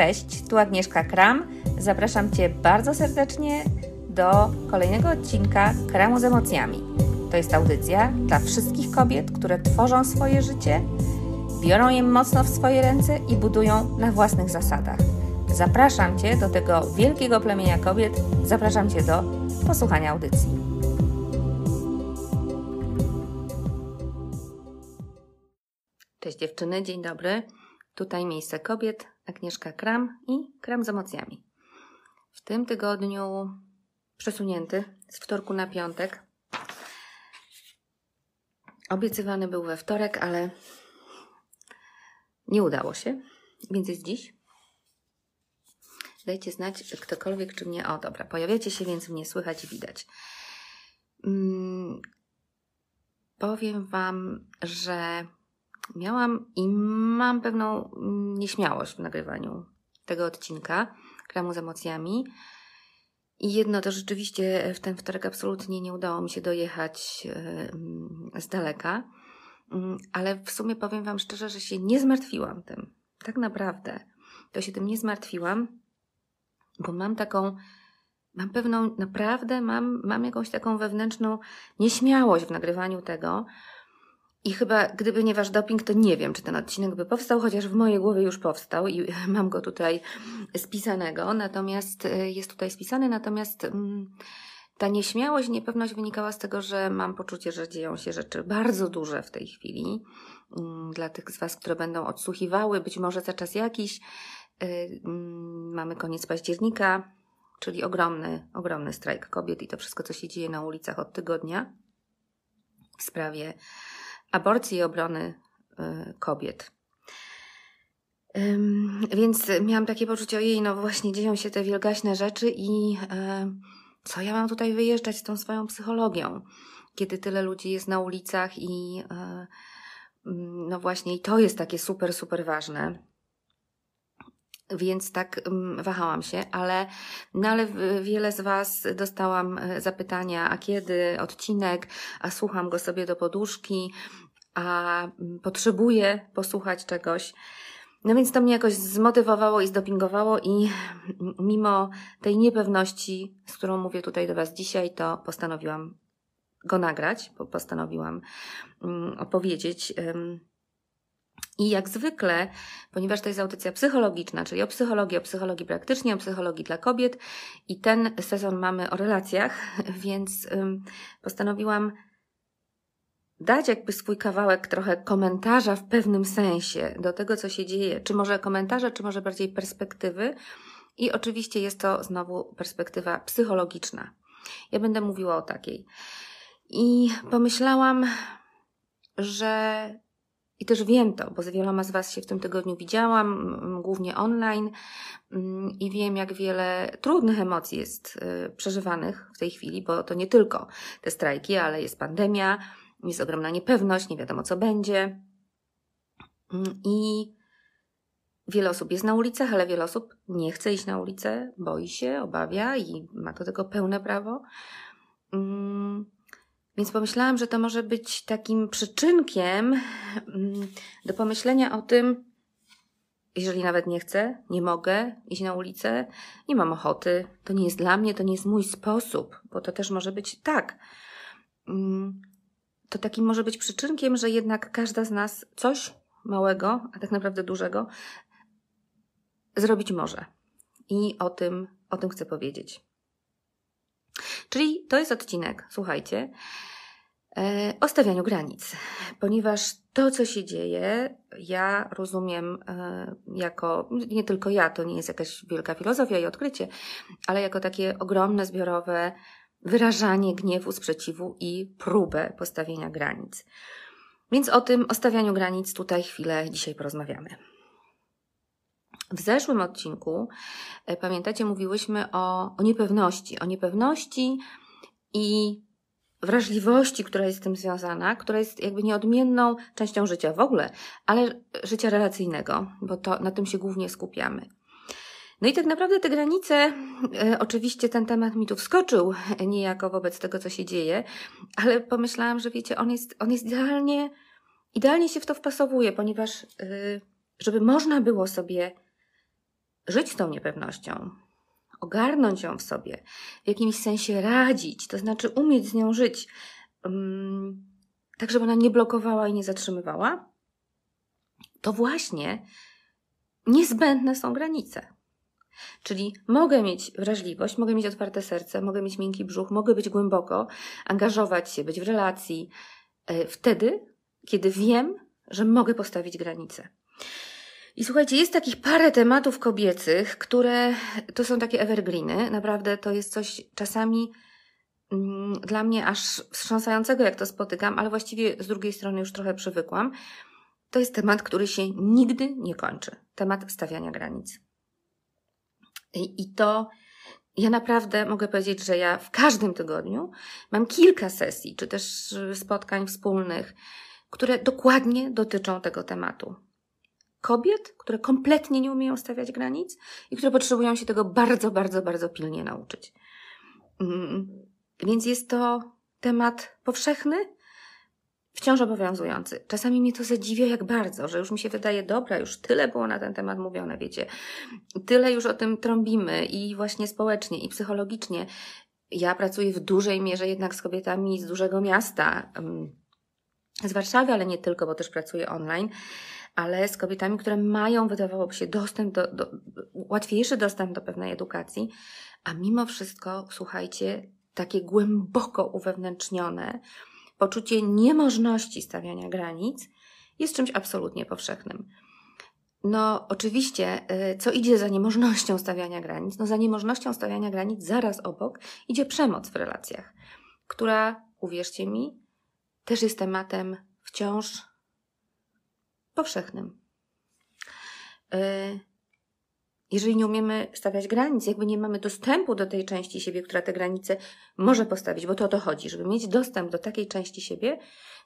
Cześć, tu Agnieszka Kram. Zapraszam Cię bardzo serdecznie do kolejnego odcinka Kramu z emocjami. To jest audycja dla wszystkich kobiet, które tworzą swoje życie, biorą je mocno w swoje ręce i budują na własnych zasadach. Zapraszam Cię do tego wielkiego plemienia kobiet, zapraszam Cię do posłuchania audycji. Cześć dziewczyny, dzień dobry. Tutaj miejsce kobiet, Agnieszka Kram i Kram z emocjami. W tym tygodniu przesunięty z wtorku na piątek. Obiecywany był we wtorek, ale nie udało się, więc jest dziś. Dajcie znać ktokolwiek, czy mnie. O, dobra, pojawiacie się, więc mnie słychać i widać. Hmm, powiem Wam, że miałam i mam pewną nieśmiałość w nagrywaniu tego odcinka Kramu z emocjami. I jedno to rzeczywiście w ten wtorek absolutnie nie udało mi się dojechać z daleka, mm, ale w sumie powiem Wam szczerze, że się nie zmartwiłam tym. Tak naprawdę to się tym nie zmartwiłam, bo mam taką, mam pewną, naprawdę mam, mam jakąś taką wewnętrzną nieśmiałość w nagrywaniu tego, i chyba, gdyby nie wasz doping, to nie wiem, czy ten odcinek by powstał, chociaż w mojej głowie już powstał i mam go tutaj spisanego. Natomiast e, jest tutaj spisany, natomiast mm, ta nieśmiałość, niepewność wynikała z tego, że mam poczucie, że dzieją się rzeczy bardzo duże w tej chwili. Mm, dla tych z Was, które będą odsłuchiwały, być może za czas jakiś. E, mm, mamy koniec października, czyli ogromny, ogromny strajk kobiet i to wszystko, co się dzieje na ulicach od tygodnia w sprawie aborcji i obrony y, kobiet. Więc miałam takie poczucie, ojej, no właśnie dzieją się te wielgaśne rzeczy i co ja mam tutaj wyjeżdżać z tą swoją psychologią, kiedy tyle ludzi jest na ulicach i e, no właśnie i to jest takie super, super ważne. Więc tak wahałam się, ale, no ale wiele z Was dostałam e, zapytania, a kiedy odcinek, a słucham go sobie do poduszki, a potrzebuję posłuchać czegoś. No więc to mnie jakoś zmotywowało i zdopingowało i mimo tej niepewności, z którą mówię tutaj do Was dzisiaj, to postanowiłam go nagrać, postanowiłam opowiedzieć. I jak zwykle, ponieważ to jest audycja psychologiczna, czyli o psychologii, o psychologii praktycznie, o psychologii dla kobiet i ten sezon mamy o relacjach, więc postanowiłam dać jakby swój kawałek trochę komentarza w pewnym sensie do tego, co się dzieje, czy może komentarza, czy może bardziej perspektywy. I oczywiście jest to znowu perspektywa psychologiczna. Ja będę mówiła o takiej. I pomyślałam, że i też wiem to, bo z wieloma z Was się w tym tygodniu widziałam, głównie online, mm, i wiem, jak wiele trudnych emocji jest y, przeżywanych w tej chwili, bo to nie tylko te strajki, ale jest pandemia, jest ogromna niepewność, nie wiadomo co będzie. Mm, I wiele osób jest na ulicach, ale wiele osób nie chce iść na ulicę, boi się, obawia i ma do tego pełne prawo. Mm, więc pomyślałam, że to może być takim przyczynkiem mm, do pomyślenia o tym, jeżeli nawet nie chcę, nie mogę iść na ulicę, nie mam ochoty, to nie jest dla mnie, to nie jest mój sposób, bo to też może być tak. To takim może być przyczynkiem, że jednak każda z nas coś małego, a tak naprawdę dużego, zrobić może. I o tym, o tym chcę powiedzieć. Czyli to jest odcinek, słuchajcie, o stawianiu granic, ponieważ to, co się dzieje, ja rozumiem e, jako, nie tylko ja, to nie jest jakaś wielka filozofia i odkrycie, ale jako takie ogromne, zbiorowe wyrażanie gniewu, sprzeciwu i próbę postawienia granic. Więc o tym, o stawianiu granic tutaj chwilę dzisiaj porozmawiamy. W zeszłym odcinku, e, pamiętacie, mówiłyśmy o, o niepewności, o niepewności i wrażliwości, która jest z tym związana, która jest jakby nieodmienną częścią życia w ogóle, ale życia relacyjnego, bo to na tym się głównie skupiamy. No i tak naprawdę te granice, e, oczywiście ten temat mi tu wskoczył niejako wobec tego, co się dzieje, ale pomyślałam, że wiecie, on jest, on jest idealnie, idealnie się w to wpasowuje, ponieważ, e, żeby można było sobie żyć z tą niepewnością, ogarnąć ją w sobie, w jakimś sensie radzić, to znaczy umieć z nią żyć, um, tak żeby ona nie blokowała i nie zatrzymywała, to właśnie niezbędne są granice. Czyli mogę mieć wrażliwość, mogę mieć otwarte serce, mogę mieć miękki brzuch, mogę być głęboko, angażować się, być w relacji, e, wtedy, kiedy wiem, że mogę postawić granice. I słuchajcie, jest takich parę tematów kobiecych, które to są takie evergreeny. Naprawdę to jest coś czasami mm, dla mnie aż wstrząsającego, jak to spotykam, ale właściwie z drugiej strony już trochę przywykłam. To jest temat, który się nigdy nie kończy. Temat stawiania granic. I, i to ja naprawdę mogę powiedzieć, że ja w każdym tygodniu mam kilka sesji, czy też spotkań wspólnych, które dokładnie dotyczą tego tematu kobiet, które kompletnie nie umieją stawiać granic i które potrzebują się tego bardzo, bardzo, bardzo pilnie nauczyć. Mm, więc jest to temat powszechny, wciąż obowiązujący. Czasami mnie to zadziwia jak bardzo, że już mi się wydaje, dobra, już tyle było na ten temat mówione, wiecie, tyle już o tym trąbimy i właśnie społecznie, i psychologicznie. Ja pracuję w dużej mierze jednak z kobietami z dużego miasta, mm, z Warszawy, ale nie tylko, bo też pracuję online ale z kobietami, które mają, wydawałoby się, dostęp do, do, łatwiejszy dostęp do pewnej edukacji, a mimo wszystko, słuchajcie, takie głęboko uwewnętrznione poczucie niemożności stawiania granic jest czymś absolutnie powszechnym. No, oczywiście, y, co idzie za niemożnością stawiania granic? No, za niemożnością stawiania granic zaraz obok idzie przemoc w relacjach, która, uwierzcie mi, też jest tematem wciąż powszechnym. E, jeżeli nie umiemy stawiać granic, jakby nie mamy dostępu do tej części siebie, która te granice może postawić, bo to o to chodzi, żeby mieć dostęp do takiej części siebie,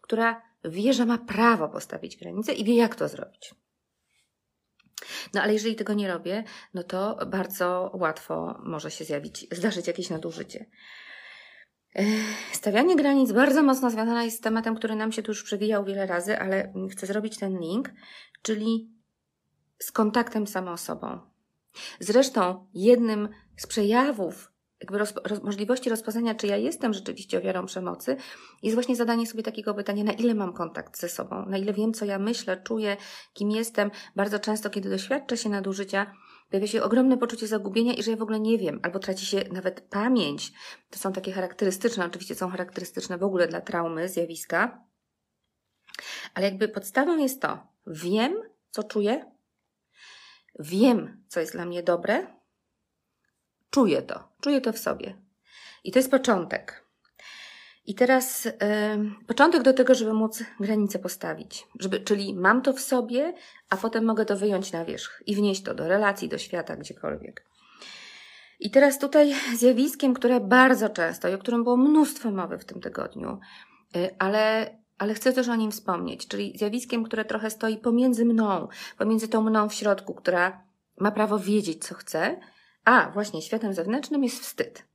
która wie, że ma prawo postawić granice i wie, jak to zrobić. No ale jeżeli tego nie robię, no to bardzo łatwo może się zjawić, zdarzyć jakieś nadużycie. Stawianie granic bardzo mocno związane jest z tematem, który nam się tu już przewijał wiele razy, ale chcę zrobić ten link, czyli z kontaktem samą sobą. Zresztą jednym z przejawów jakby roz, roz, możliwości rozpoznania, czy ja jestem rzeczywiście ofiarą przemocy, jest właśnie zadanie sobie takiego pytania, na ile mam kontakt ze sobą, na ile wiem, co ja myślę, czuję, kim jestem. Bardzo często, kiedy doświadczę się nadużycia, pojawia się ogromne poczucie zagubienia i że ja w ogóle nie wiem, albo traci się nawet pamięć. To są takie charakterystyczne, oczywiście są charakterystyczne w ogóle dla traumy, zjawiska. Ale jakby podstawą jest to, wiem, co czuję, wiem, co jest dla mnie dobre, czuję to, czuję to w sobie. I to jest początek. I teraz y, początek do tego, żeby móc granice postawić. Żeby, czyli mam to w sobie, a potem mogę to wyjąć na wierzch i wnieść to do relacji, do świata, gdziekolwiek. I teraz tutaj zjawiskiem, które bardzo często i o którym było mnóstwo mowy w tym tygodniu, y, ale, ale chcę też o nim wspomnieć, czyli zjawiskiem, które trochę stoi pomiędzy mną, pomiędzy tą mną w środku, która ma prawo wiedzieć, co chce, a właśnie światem zewnętrznym jest wstyd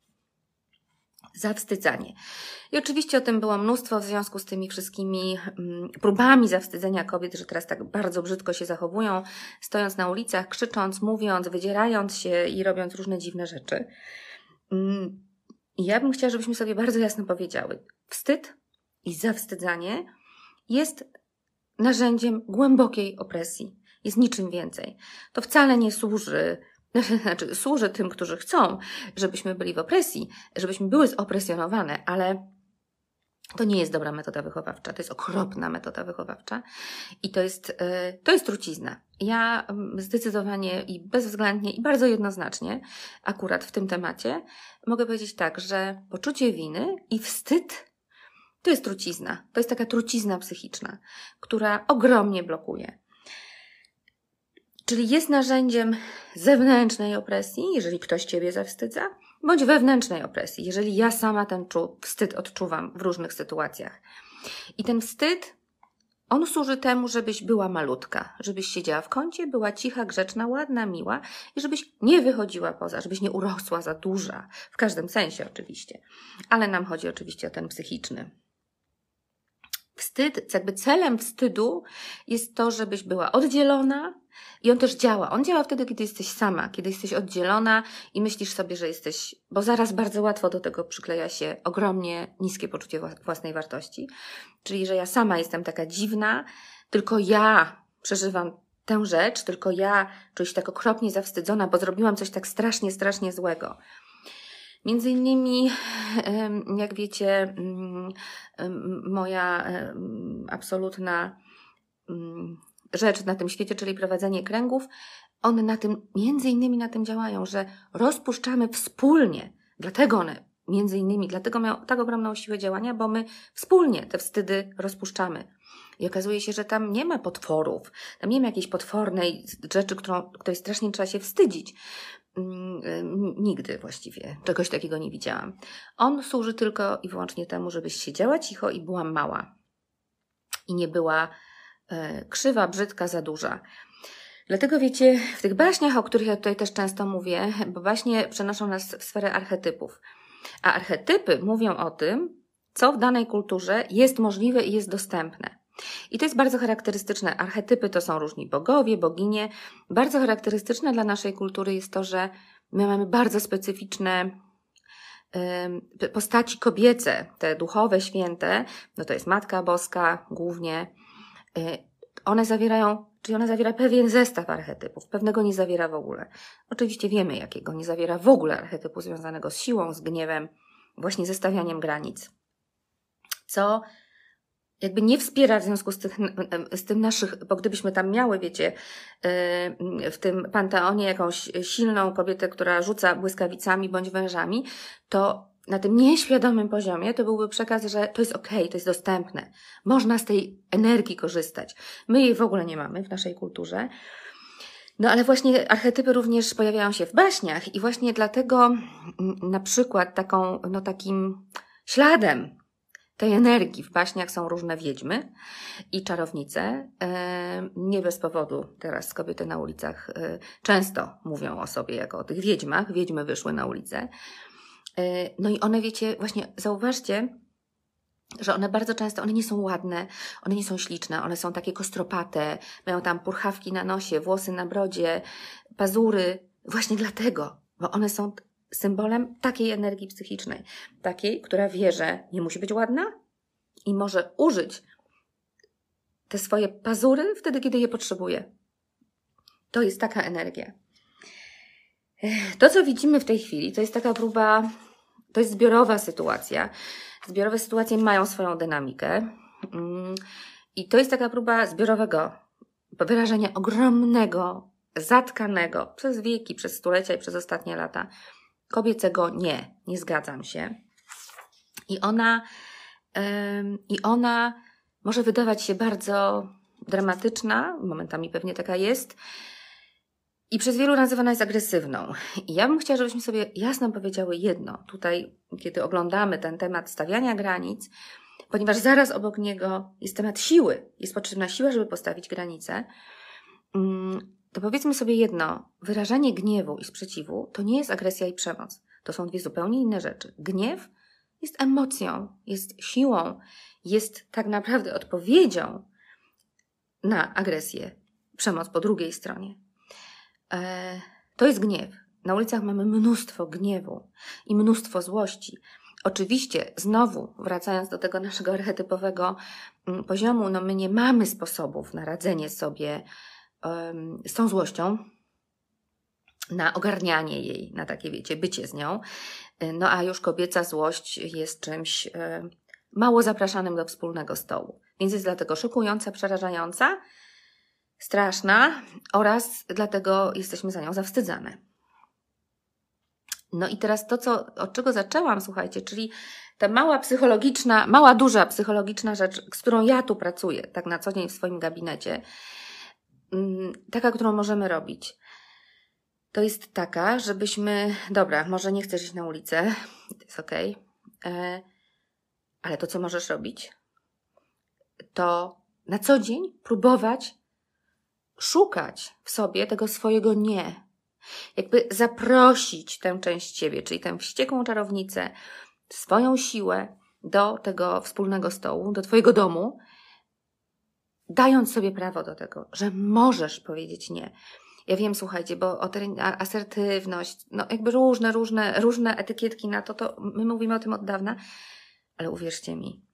zawstydzanie. I oczywiście o tym było mnóstwo w związku z tymi wszystkimi mm, próbami zawstydzenia kobiet, że teraz tak bardzo brzydko się zachowują, stojąc na ulicach, krzycząc, mówiąc, wydzierając się i robiąc różne dziwne rzeczy. Mm, I ja bym chciała, żebyśmy sobie bardzo jasno powiedziały: wstyd i zawstydzanie jest narzędziem głębokiej opresji. Jest niczym więcej. To wcale nie służy znaczy służy tym, którzy chcą, żebyśmy byli w opresji, żebyśmy były zopresjonowane, ale to nie jest dobra metoda wychowawcza, to jest okropna metoda wychowawcza i to jest, e, to jest trucizna. Ja mm, zdecydowanie i bezwzględnie i bardzo jednoznacznie, akurat w tym temacie, mogę powiedzieć tak, że poczucie winy i wstyd to jest trucizna. To jest taka trucizna psychiczna, która ogromnie blokuje. Czyli jest narzędziem zewnętrznej opresji, jeżeli ktoś ciebie zawstydza, bądź wewnętrznej opresji, jeżeli ja sama ten wstyd odczuwam w różnych sytuacjach. I ten wstyd, on służy temu, żebyś była malutka, żebyś siedziała w kącie, była cicha, grzeczna, ładna, miła i żebyś nie wychodziła poza, żebyś nie urosła za duża, w każdym sensie oczywiście. Ale nam chodzi oczywiście o ten psychiczny. Wstyd, jakby celem wstydu jest to, żebyś była oddzielona i on też działa. On działa wtedy, kiedy jesteś sama, kiedy jesteś oddzielona i myślisz sobie, że jesteś, bo zaraz bardzo łatwo do tego przykleja się ogromnie niskie poczucie własnej wartości. Czyli, że ja sama jestem taka dziwna, tylko ja przeżywam tę rzecz, tylko ja czuję się tak okropnie zawstydzona, bo zrobiłam coś tak strasznie, strasznie złego. Między innymi, jak wiecie, moja absolutna rzecz na tym świecie, czyli prowadzenie kręgów, one na tym, między innymi na tym działają, że rozpuszczamy wspólnie. Dlatego one, między innymi, dlatego mają tak ogromną siłę działania, bo my wspólnie te wstydy rozpuszczamy. I okazuje się, że tam nie ma potworów, tam nie ma jakiejś potwornej rzeczy, którą, której strasznie trzeba się wstydzić. Mm, nigdy właściwie czegoś takiego nie widziałam. On służy tylko i wyłącznie temu, żebyś siedziała cicho i była mała. I nie była e, krzywa, brzydka, za duża. Dlatego wiecie, w tych baśniach, o których ja tutaj też często mówię, bo baśnie przenoszą nas w sferę archetypów. A archetypy mówią o tym, co w danej kulturze jest możliwe i jest dostępne. I to jest bardzo charakterystyczne. Archetypy to są różni bogowie, boginie. Bardzo charakterystyczne dla naszej kultury jest to, że my mamy bardzo specyficzne postaci kobiece, te duchowe, święte, no to jest Matka Boska głównie. Y, one zawierają, czyli ona zawiera pewien zestaw archetypów, pewnego nie zawiera w ogóle. Oczywiście wiemy jakiego, nie zawiera w ogóle archetypu związanego z siłą, z gniewem, właśnie zestawianiem granic. Co jakby nie wspiera w związku z, tych, z tym naszych, bo gdybyśmy tam miały, wiecie, w tym panteonie jakąś silną kobietę, która rzuca błyskawicami bądź wężami, to na tym nieświadomym poziomie to byłby przekaz, że to jest okej, okay, to jest dostępne. Można z tej energii korzystać. My jej w ogóle nie mamy w naszej kulturze. No ale właśnie archetypy również pojawiają się w baśniach i właśnie dlatego na przykład taką, no takim śladem tej energii. W baśniach są różne wiedźmy i czarownice. Nie bez powodu teraz kobiety na ulicach e, często mówią o sobie jako o tych wiedźmach. Wiedźmy wyszły na ulicę. E, no i one, wiecie, właśnie zauważcie, że one bardzo często, one nie są ładne, one nie są śliczne, one są takie kostropate, mają tam purchawki na nosie, włosy na brodzie, pazury, właśnie dlatego, bo one są symbolem takiej energii psychicznej, takiej, która wie, że nie musi być ładna i może użyć te swoje pazury wtedy, kiedy je potrzebuje. To jest taka energia. To, co widzimy w tej chwili, to jest taka próba, to jest zbiorowa sytuacja. Zbiorowe sytuacje mają swoją dynamikę. Mm, I to jest taka próba zbiorowego wyrażenia ogromnego, zatkanego przez wieki, przez stulecia i przez ostatnie lata kobiecego nie, nie zgadzam się. I ona, yy, i ona może wydawać się bardzo dramatyczna, momentami pewnie taka jest, i przez wielu nazywana jest agresywną. I ja bym chciała, żebyśmy sobie jasno powiedziały jedno, tutaj, kiedy oglądamy ten temat stawiania granic, ponieważ zaraz obok niego jest temat siły, jest potrzebna siła, żeby postawić granice. Mm, to powiedzmy sobie jedno: wyrażanie gniewu i sprzeciwu to nie jest agresja i przemoc. To są dwie zupełnie inne rzeczy. Gniew jest emocją, jest siłą, jest tak naprawdę odpowiedzią na agresję, przemoc po drugiej stronie. E, to jest gniew. Na ulicach mamy mnóstwo gniewu i mnóstwo złości. Oczywiście, znowu wracając do tego naszego archetypowego mm, poziomu, no my nie mamy sposobów na radzenie sobie z tą złością, na ogarnianie jej, na takie, wiecie, bycie z nią. No a już kobieca złość jest czymś mało zapraszanym do wspólnego stołu. Więc jest dlatego szokująca, przerażająca, straszna oraz dlatego jesteśmy za nią zawstydzane. No i teraz to, co, od czego zaczęłam, słuchajcie, czyli ta mała psychologiczna, mała, duża psychologiczna rzecz, z którą ja tu pracuję, tak na co dzień w swoim gabinecie, taka, którą możemy robić, to jest taka, żebyśmy, dobra, może nie chcesz iść na ulicę, to jest okej, okay, ale to, co możesz robić, to na co dzień próbować szukać w sobie tego swojego nie. Jakby zaprosić tę część ciebie, czyli tę wściekłą czarownicę, swoją siłę do tego wspólnego stołu, do twojego domu dając sobie prawo do tego, że możesz powiedzieć nie. Ja wiem, słuchajcie, bo asertywność, no jakby różne, różne, różne etykietki na to, to my mówimy o tym od dawna, ale uwierzcie mi,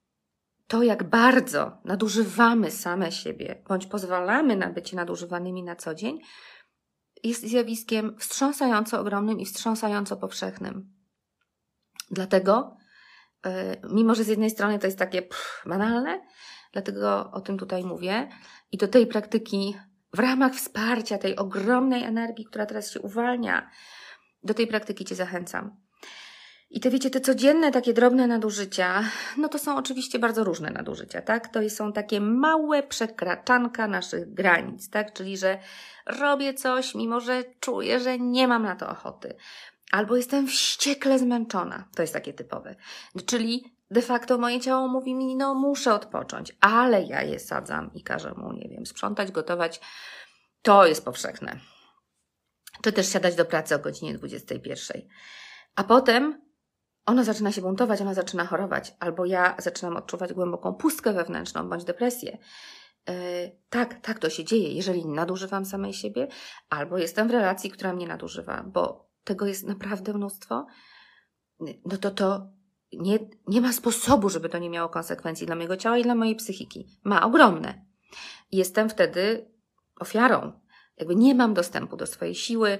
to jak bardzo nadużywamy same siebie, bądź pozwalamy na bycie nadużywanymi na co dzień, jest zjawiskiem wstrząsająco ogromnym i wstrząsająco powszechnym. Dlatego, yy, mimo że z jednej strony to jest takie pff, banalne, dlatego o tym tutaj mówię i do tej praktyki w ramach wsparcia tej ogromnej energii, która teraz się uwalnia, do tej praktyki Cię zachęcam. I te wiecie, te codzienne takie drobne nadużycia, no to są oczywiście bardzo różne nadużycia, tak? To są takie małe przekraczanka naszych granic, tak? Czyli, że robię coś, mimo że czuję, że nie mam na to ochoty. Albo jestem wściekle zmęczona. To jest takie typowe. Czyli de facto moje ciało mówi mi, no muszę odpocząć, ale ja je sadzam i każę mu, nie wiem, sprzątać, gotować. To jest powszechne. Czy też siadać do pracy o godzinie 21. A potem ona zaczyna się buntować, ona zaczyna chorować, albo ja zaczynam odczuwać głęboką pustkę wewnętrzną bądź depresję. Yy, tak, tak to się dzieje, jeżeli nadużywam samej siebie, albo jestem w relacji, która mnie nadużywa, bo tego jest naprawdę mnóstwo. No to to nie, nie ma sposobu, żeby to nie miało konsekwencji dla mojego ciała i dla mojej psychiki. Ma ogromne. Jestem wtedy ofiarą. Jakby nie mam dostępu do swojej siły,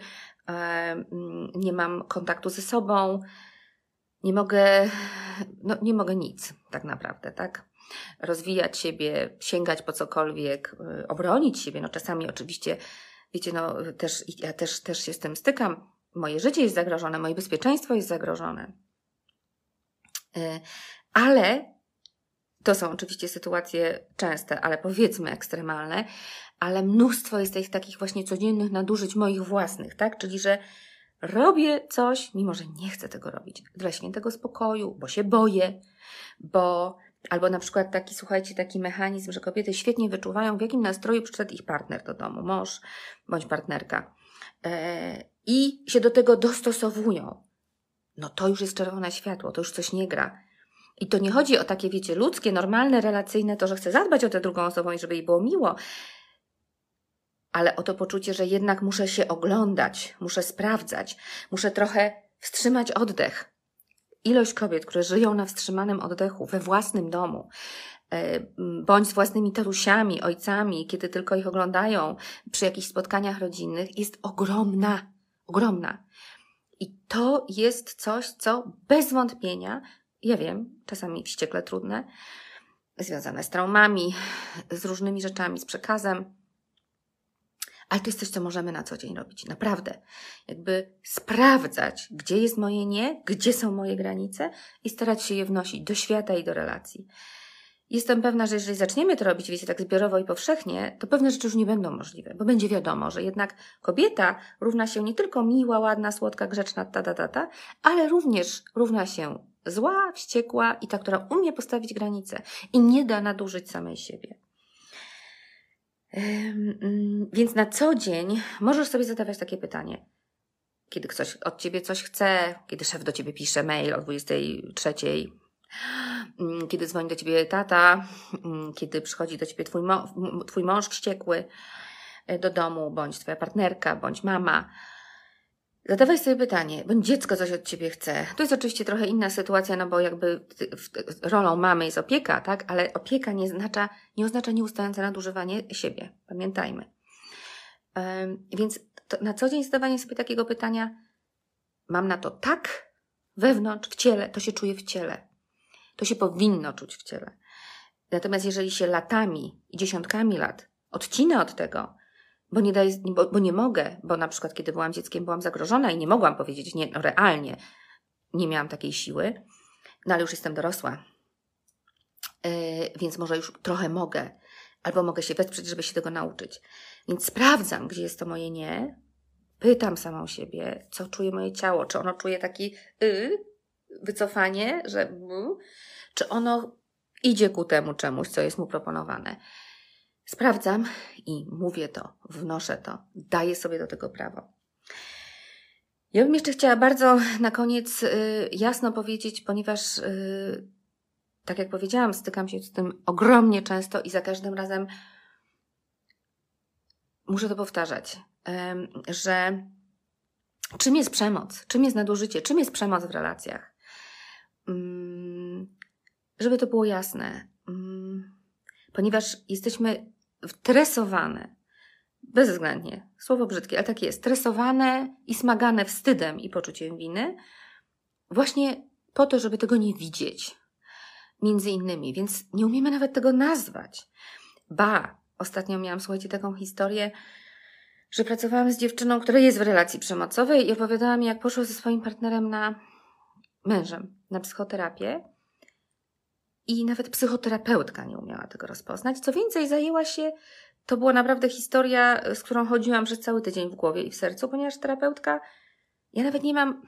nie mam kontaktu ze sobą, nie mogę, no nie mogę nic tak naprawdę, tak? Rozwijać siebie, sięgać po cokolwiek, y, obronić siebie. No czasami oczywiście, wiecie, no też, ja też, też się z tym stykam. Moje życie jest zagrożone, moje bezpieczeństwo jest zagrożone. Y, ale to są oczywiście sytuacje częste, ale powiedzmy ekstremalne, ale mnóstwo jest tych takich właśnie codziennych nadużyć moich własnych, tak? Czyli, że robię coś, mimo że nie chcę tego robić, dla świętego spokoju, bo się boję, bo albo na przykład taki, słuchajcie, taki mechanizm, że kobiety świetnie wyczuwają, w jakim nastroju przyszedł ich partner do domu, mąż bądź partnerka. E, I się do tego dostosowują no to już jest czerwone światło, to już coś nie gra. I to nie chodzi o takie, wiecie, ludzkie, normalne, relacyjne, to, że chcę zadbać o tę drugą osobę i żeby jej było miło, ale o to poczucie, że jednak muszę się oglądać, muszę sprawdzać, muszę trochę wstrzymać oddech. Ilość kobiet, które żyją na wstrzymanym oddechu we własnym domu, e, bądź z własnymi tarusiami, ojcami, kiedy tylko ich oglądają przy jakichś spotkaniach rodzinnych, jest ogromna, ogromna. I to jest coś, co bez wątpienia, ja wiem, czasami wściekle trudne, związane z traumami, z różnymi rzeczami, z przekazem, ale to jest coś, co możemy na co dzień robić. Naprawdę. Jakby sprawdzać, gdzie jest moje nie, gdzie są moje granice i starać się je wnosić do świata i do relacji. Jestem pewna, że jeżeli zaczniemy to robić, wiecie, tak zbiorowo i powszechnie, to pewne rzeczy już nie będą możliwe, bo będzie wiadomo, że jednak kobieta równa się nie tylko miła, ładna, słodka, grzeczna, ta, ta, ta, ta ale również równa się zła, wściekła i ta, która umie postawić granice i nie da nadużyć samej siebie. Mm, więc na co dzień możesz sobie zadawać takie pytanie. Kiedy ktoś od ciebie coś chce, kiedy szef do ciebie pisze mail o 23, Mm, kiedy dzwoni do ciebie tata, mm, kiedy przychodzi do ciebie twój, mo twój mąż wściekły e, do domu, bądź twoja partnerka, bądź mama. Zadawaj sobie pytanie, bądź dziecko coś od ciebie chce. To jest oczywiście trochę inna sytuacja, no bo jakby rolą mamy jest opieka, tak? Ale opieka nie oznacza, nie oznacza nieustające nadużywanie siebie. Pamiętajmy. Więc na co dzień zadawanie sobie takiego pytania, mam na to tak, wewnątrz, w ciele, to się czuję w ciele. To się powinno czuć w ciele. Natomiast jeżeli się latami i dziesiątkami lat odcinę od tego, bo nie, daję, bo, bo nie mogę, bo na przykład kiedy byłam dzieckiem, byłam zagrożona i nie mogłam powiedzieć, nie, no realnie nie miałam takiej siły, no ale już jestem dorosła, yy, więc może już trochę mogę, albo mogę się wesprzeć, żeby się tego nauczyć. Więc sprawdzam, gdzie jest to moje nie, pytam samą siebie, co czuje moje ciało, czy ono czuje taki y, wycofanie, że czy ono idzie ku temu czemuś, co jest mu proponowane. Sprawdzam i mówię to, wnoszę to, daję sobie do tego prawo. Ja bym jeszcze chciała bardzo na koniec y, jasno powiedzieć, ponieważ y, tak jak powiedziałam, stykam się z tym ogromnie często i za każdym razem muszę to powtarzać, że czym jest przemoc, czym jest nadużycie, czym jest przemoc w relacjach. Mm, żeby to było jasne, mm, ponieważ jesteśmy tresowane, bezwzględnie, słowo brzydkie, ale tak jest, tresowane i smagane wstydem i poczuciem winy, właśnie po to, żeby tego nie widzieć. Między innymi, więc nie umiemy nawet tego nazwać. Ba, ostatnio miałam, słuchajcie, taką historię, że pracowałam z dziewczyną, która jest w relacji przemocowej i opowiadała mi, jak poszła ze swoim partnerem na mężem na psychoterapię. I nawet psychoterapeutka nie umiała tego rozpoznać. Co więcej, zajęła się, to była naprawdę historia, z którą chodziłam przez cały tydzień w głowie i w sercu, ponieważ terapeutka, ja nawet nie mam,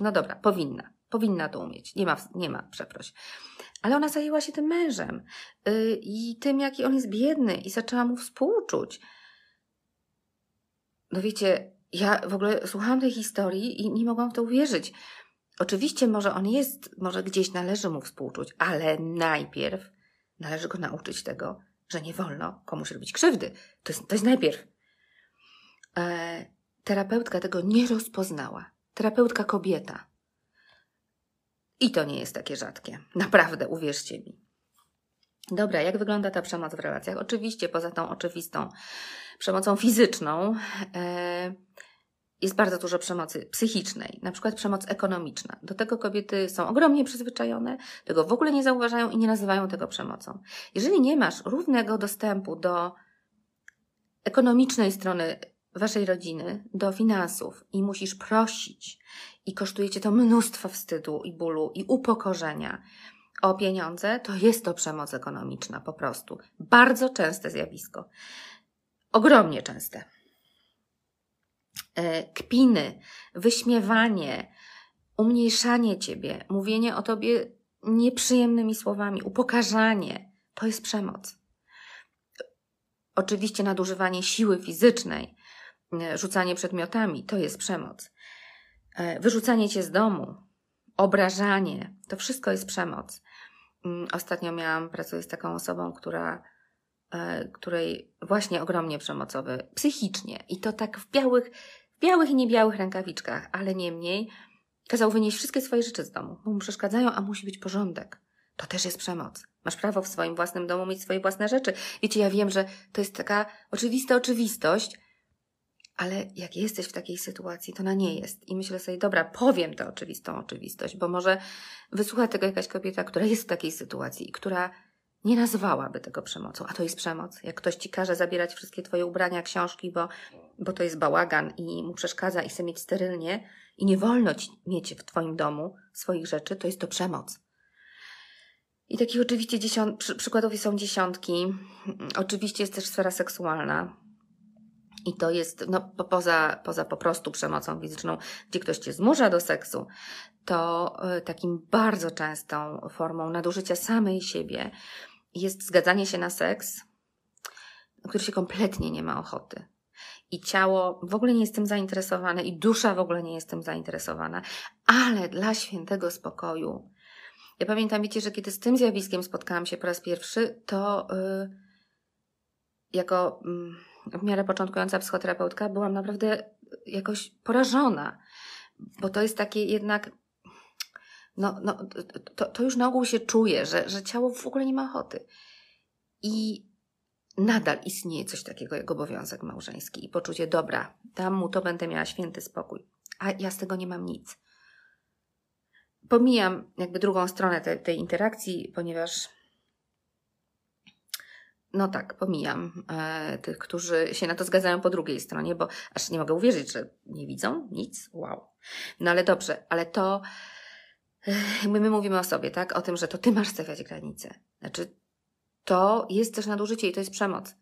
no dobra, powinna, powinna to umieć. Nie ma, nie ma, przeproś. Ale ona zajęła się tym mężem yy, i tym, jaki on jest biedny, i zaczęła mu współczuć. No wiecie, ja w ogóle słuchałam tej historii i nie mogłam w to uwierzyć. Oczywiście może on jest, może gdzieś należy mu współczuć, ale najpierw należy go nauczyć tego, że nie wolno komuś robić krzywdy. To jest, to jest najpierw. E, terapeutka tego nie rozpoznała. Terapeutka kobieta. I to nie jest takie rzadkie. Naprawdę, uwierzcie mi. Dobra, jak wygląda ta przemoc w relacjach? Oczywiście, poza tą oczywistą przemocą fizyczną, e, jest bardzo dużo przemocy psychicznej, na przykład przemoc ekonomiczna. Do tego kobiety są ogromnie przyzwyczajone, tego w ogóle nie zauważają i nie nazywają tego przemocą. Jeżeli nie masz równego dostępu do ekonomicznej strony waszej rodziny, do finansów i musisz prosić i kosztuje cię to mnóstwo wstydu i bólu i upokorzenia o pieniądze, to jest to przemoc ekonomiczna po prostu. Bardzo częste zjawisko. Ogromnie częste. E, kpiny, wyśmiewanie, umniejszanie ciebie, mówienie o tobie nieprzyjemnymi słowami, upokarzanie to jest przemoc. Oczywiście nadużywanie siły fizycznej, e, rzucanie przedmiotami to jest przemoc. E, wyrzucanie cię z domu, obrażanie to wszystko jest przemoc. Mm, ostatnio miałam, pracuję z taką osobą, która której właśnie ogromnie przemocowy psychicznie i to tak w białych w białych i niebiałych rękawiczkach, ale niemniej kazał wynieść wszystkie swoje rzeczy z domu, bo mu przeszkadzają, a musi być porządek. To też jest przemoc. Masz prawo w swoim własnym domu mieć swoje własne rzeczy. Wiecie, ja wiem, że to jest taka oczywista oczywistość, ale jak jesteś w takiej sytuacji, to na nie jest. I myślę sobie, dobra, powiem tę oczywistą oczywistość, bo może wysłucha tego jakaś kobieta, która jest w takiej sytuacji i która nie nazwałaby tego przemocą, a to jest przemoc. Jak ktoś ci każe zabierać wszystkie twoje ubrania, książki, bo, bo to jest bałagan i mu przeszkadza i chce mieć sterylnie i nie wolno ci mieć w twoim domu swoich rzeczy, to jest to przemoc. I takich oczywiście dziesiąt, przy, przykładowi są dziesiątki. Oczywiście jest też sfera seksualna. I to jest, no, poza, poza po prostu przemocą fizyczną, gdzie ktoś cię zmusza do seksu, to y, takim bardzo częstą formą nadużycia samej siebie jest zgadzanie się na seks, na który się kompletnie nie ma ochoty. I ciało w ogóle nie jest tym zainteresowane, i dusza w ogóle nie jest tym zainteresowana, ale dla świętego spokoju. Ja pamiętam, wiecie, że kiedy z tym zjawiskiem spotkałam się po raz pierwszy, to yy, jako yy, w miarę początkująca psychoterapeutka byłam naprawdę jakoś porażona, bo to jest takie jednak no, no, to, to już na ogół się czuje, że, że ciało w ogóle nie ma ochoty. I nadal istnieje coś takiego jak obowiązek małżeński i poczucie, dobra, tam mu to będę miała święty spokój, a ja z tego nie mam nic. Pomijam jakby drugą stronę te, tej interakcji, ponieważ no tak, pomijam e, tych, którzy się na to zgadzają po drugiej stronie, bo aż nie mogę uwierzyć, że nie widzą nic. Wow. No ale dobrze, ale to jakby my mówimy o sobie, tak? O tym, że to ty masz stawiać granice. Znaczy, to jest też nadużycie i to jest przemoc.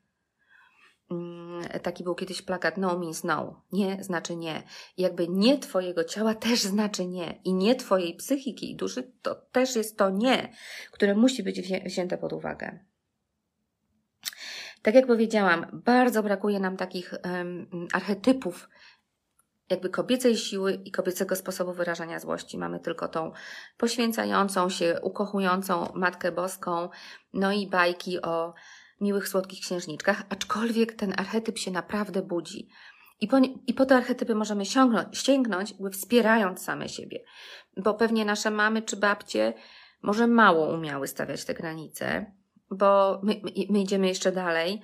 Mm, taki był kiedyś plakat No means no. Nie znaczy nie. Jakby nie Twojego ciała też znaczy nie. I nie Twojej psychiki i duszy to też jest to nie, które musi być wzięte pod uwagę. Tak jak powiedziałam, bardzo brakuje nam takich um, archetypów jakby kobiecej siły i kobiecego sposobu wyrażania złości. Mamy tylko tą poświęcającą się, ukochującą Matkę Boską, no i bajki o miłych, słodkich księżniczkach, aczkolwiek ten archetyp się naprawdę budzi. I po, I po te archetypy możemy sięgnąć, sięgnąć, wspierając same siebie. Bo pewnie nasze mamy czy babcie może mało umiały stawiać te granice, bo my, my idziemy jeszcze dalej.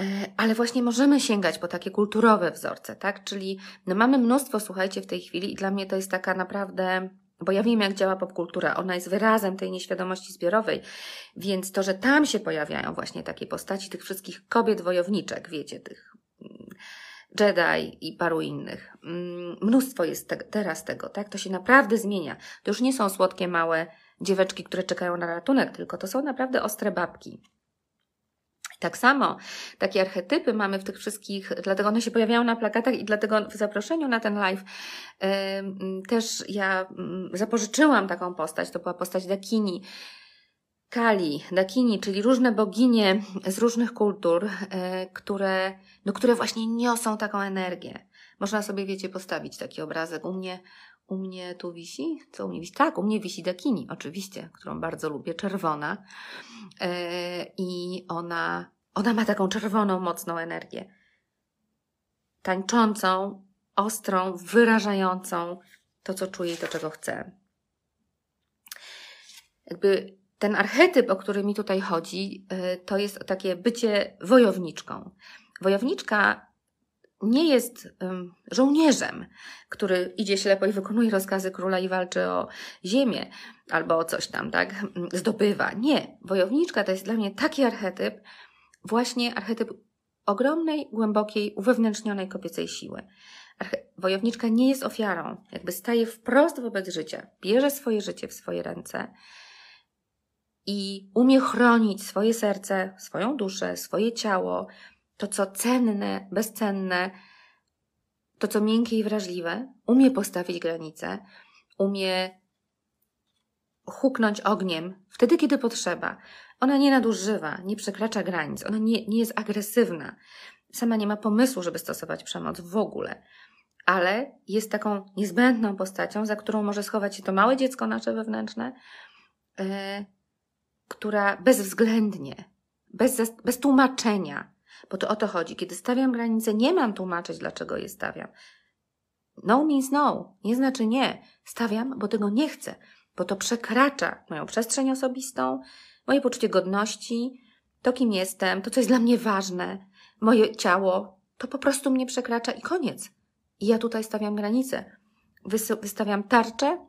E, ale właśnie możemy sięgać po takie kulturowe wzorce, tak? Czyli no mamy mnóstwo, słuchajcie, w tej chwili i dla mnie to jest taka naprawdę bo ja wiem, jak działa popkultura. Ona jest wyrazem tej nieświadomości zbiorowej, więc to, że tam się pojawiają właśnie takie postaci tych wszystkich kobiet wojowniczek, wiecie, tych mm, Jedi i paru innych. Mm, mnóstwo jest te, teraz tego, tak? To się naprawdę zmienia. To już nie są słodkie, małe dzieweczki, które czekają na ratunek, tylko to są naprawdę ostre babki. Tak samo takie archetypy mamy w tych wszystkich, dlatego one się pojawiają na plakatach i dlatego w zaproszeniu na ten live też ja yy, zapożyczyłam taką postać, to była postać Dakini. Kali, Dakini, czyli różne boginie z różnych kultur, yy, które, no, które właśnie niosą taką energię. Można sobie, wiecie, postawić taki obrazek. U mnie, u mnie tu wisi? Co u mnie wisi? Tak, u mnie wisi Dakini, oczywiście, którą bardzo lubię, czerwona. Yy, I ona, ona ma taką czerwoną, mocną energię. Tańczącą, ostrą, wyrażającą to, co czuje i to, czego chce. Jakby ten archetyp, o który mi tutaj chodzi, yy, to jest takie bycie wojowniczką. Wojowniczka nie jest żołnierzem, który idzie ślepo i wykonuje rozkazy króla i walczy o ziemię albo o coś tam, tak? Zdobywa. Nie. Wojowniczka to jest dla mnie taki archetyp, właśnie archetyp ogromnej, głębokiej, uwewnętrznionej kobiecej siły. Arche wojowniczka nie jest ofiarą, jakby staje wprost wobec życia, bierze swoje życie w swoje ręce i umie chronić swoje serce, swoją duszę, swoje ciało, to, co cenne, bezcenne, to, co miękkie i wrażliwe, umie postawić granice, umie huknąć ogniem wtedy, kiedy potrzeba. Ona nie nadużywa, nie przekracza granic, ona nie, nie jest agresywna. Sama nie ma pomysłu, żeby stosować przemoc w ogóle, ale jest taką niezbędną postacią, za którą może schować się to małe dziecko nasze wewnętrzne, yy, która bezwzględnie, bez, bez tłumaczenia, bo to o to chodzi. Kiedy stawiam granice, nie mam tłumaczyć, dlaczego je stawiam. No means no, nie znaczy nie. Stawiam, bo tego nie chcę, bo to przekracza moją przestrzeń osobistą, moje poczucie godności, to kim jestem, to co jest dla mnie ważne, moje ciało, to po prostu mnie przekracza i koniec. I ja tutaj stawiam granice. wystawiam tarczę,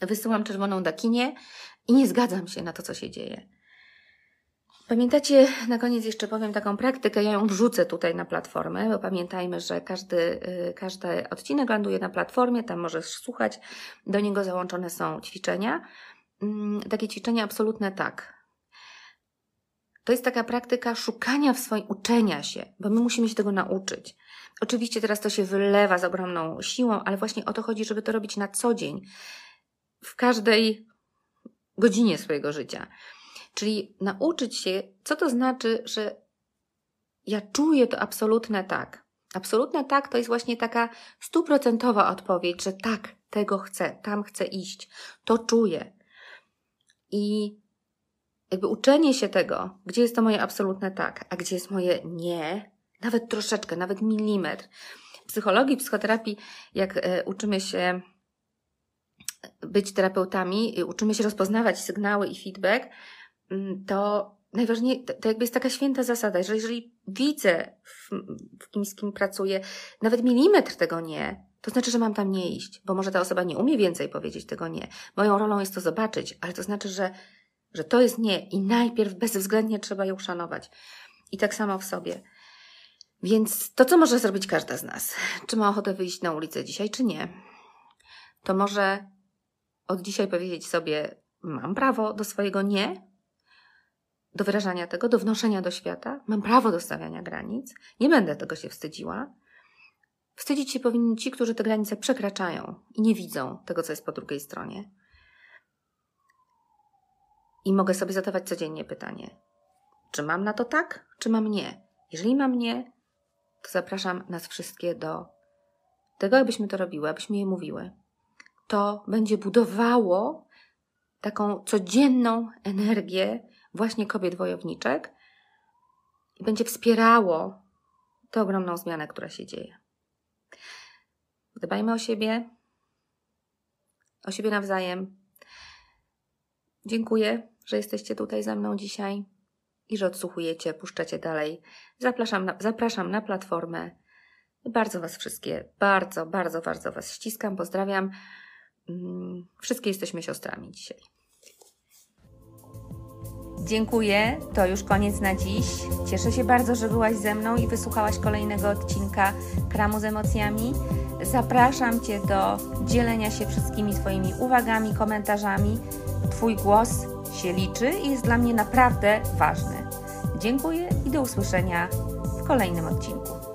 wysyłam czerwoną dakinię i nie zgadzam się na to, co się dzieje. Pamiętacie, na koniec jeszcze powiem taką praktykę, ja ją wrzucę tutaj na platformę, bo pamiętajmy, że każdy, y, każdy odcinek ląduje na platformie, tam możesz słuchać, do niego załączone są ćwiczenia. Mm, takie ćwiczenia absolutne tak. To jest taka praktyka szukania w swoim, uczenia się, bo my musimy się tego nauczyć. Oczywiście teraz to się wylewa z ogromną siłą, ale właśnie o to chodzi, żeby to robić na co dzień, w każdej godzinie swojego życia. Czyli nauczyć się, co to znaczy, że ja czuję to absolutne tak. Absolutne tak to jest właśnie taka stuprocentowa odpowiedź, że tak, tego chcę, tam chcę iść, to czuję. I jakby uczenie się tego, gdzie jest to moje absolutne tak, a gdzie jest moje nie, nawet troszeczkę, nawet milimetr. W psychologii, psychoterapii, jak e, uczymy się być terapeutami, uczymy się rozpoznawać sygnały i feedback, to najważniejsze, to jakby jest taka święta zasada, że jeżeli widzę w, w kimś, z kim pracuję, nawet milimetr tego nie, to znaczy, że mam tam nie iść, bo może ta osoba nie umie więcej powiedzieć tego nie. Moją rolą jest to zobaczyć, ale to znaczy, że, że to jest nie i najpierw bezwzględnie trzeba ją szanować. I tak samo w sobie. Więc to, co może zrobić każda z nas, czy ma ochotę wyjść na ulicę dzisiaj, czy nie, to może od dzisiaj powiedzieć sobie: Mam prawo do swojego nie, do wyrażania tego, do wnoszenia do świata. Mam prawo do stawiania granic. Nie będę tego się wstydziła. Wstydzić się powinni ci, którzy te granice przekraczają i nie widzą tego, co jest po drugiej stronie. I mogę sobie zadawać codziennie pytanie: czy mam na to tak, czy mam nie? Jeżeli mam nie, to zapraszam nas wszystkie do tego, abyśmy to robiły, abyśmy je mówiły. To będzie budowało taką codzienną energię właśnie kobiet wojowniczek i będzie wspierało tę ogromną zmianę, która się dzieje. Dbajmy o siebie, o siebie nawzajem. Dziękuję, że jesteście tutaj ze mną dzisiaj i że odsłuchujecie, puszczacie dalej. Zapraszam na, zapraszam na platformę. Bardzo Was wszystkie, bardzo, bardzo, bardzo Was ściskam, pozdrawiam. Mm, wszystkie jesteśmy siostrami dzisiaj. Dziękuję, to już koniec na dziś. Cieszę się bardzo, że byłaś ze mną i wysłuchałaś kolejnego odcinka Kramu z emocjami. Zapraszam Cię do dzielenia się wszystkimi Twoimi uwagami, komentarzami. Twój głos się liczy i jest dla mnie naprawdę ważny. Dziękuję i do usłyszenia w kolejnym odcinku.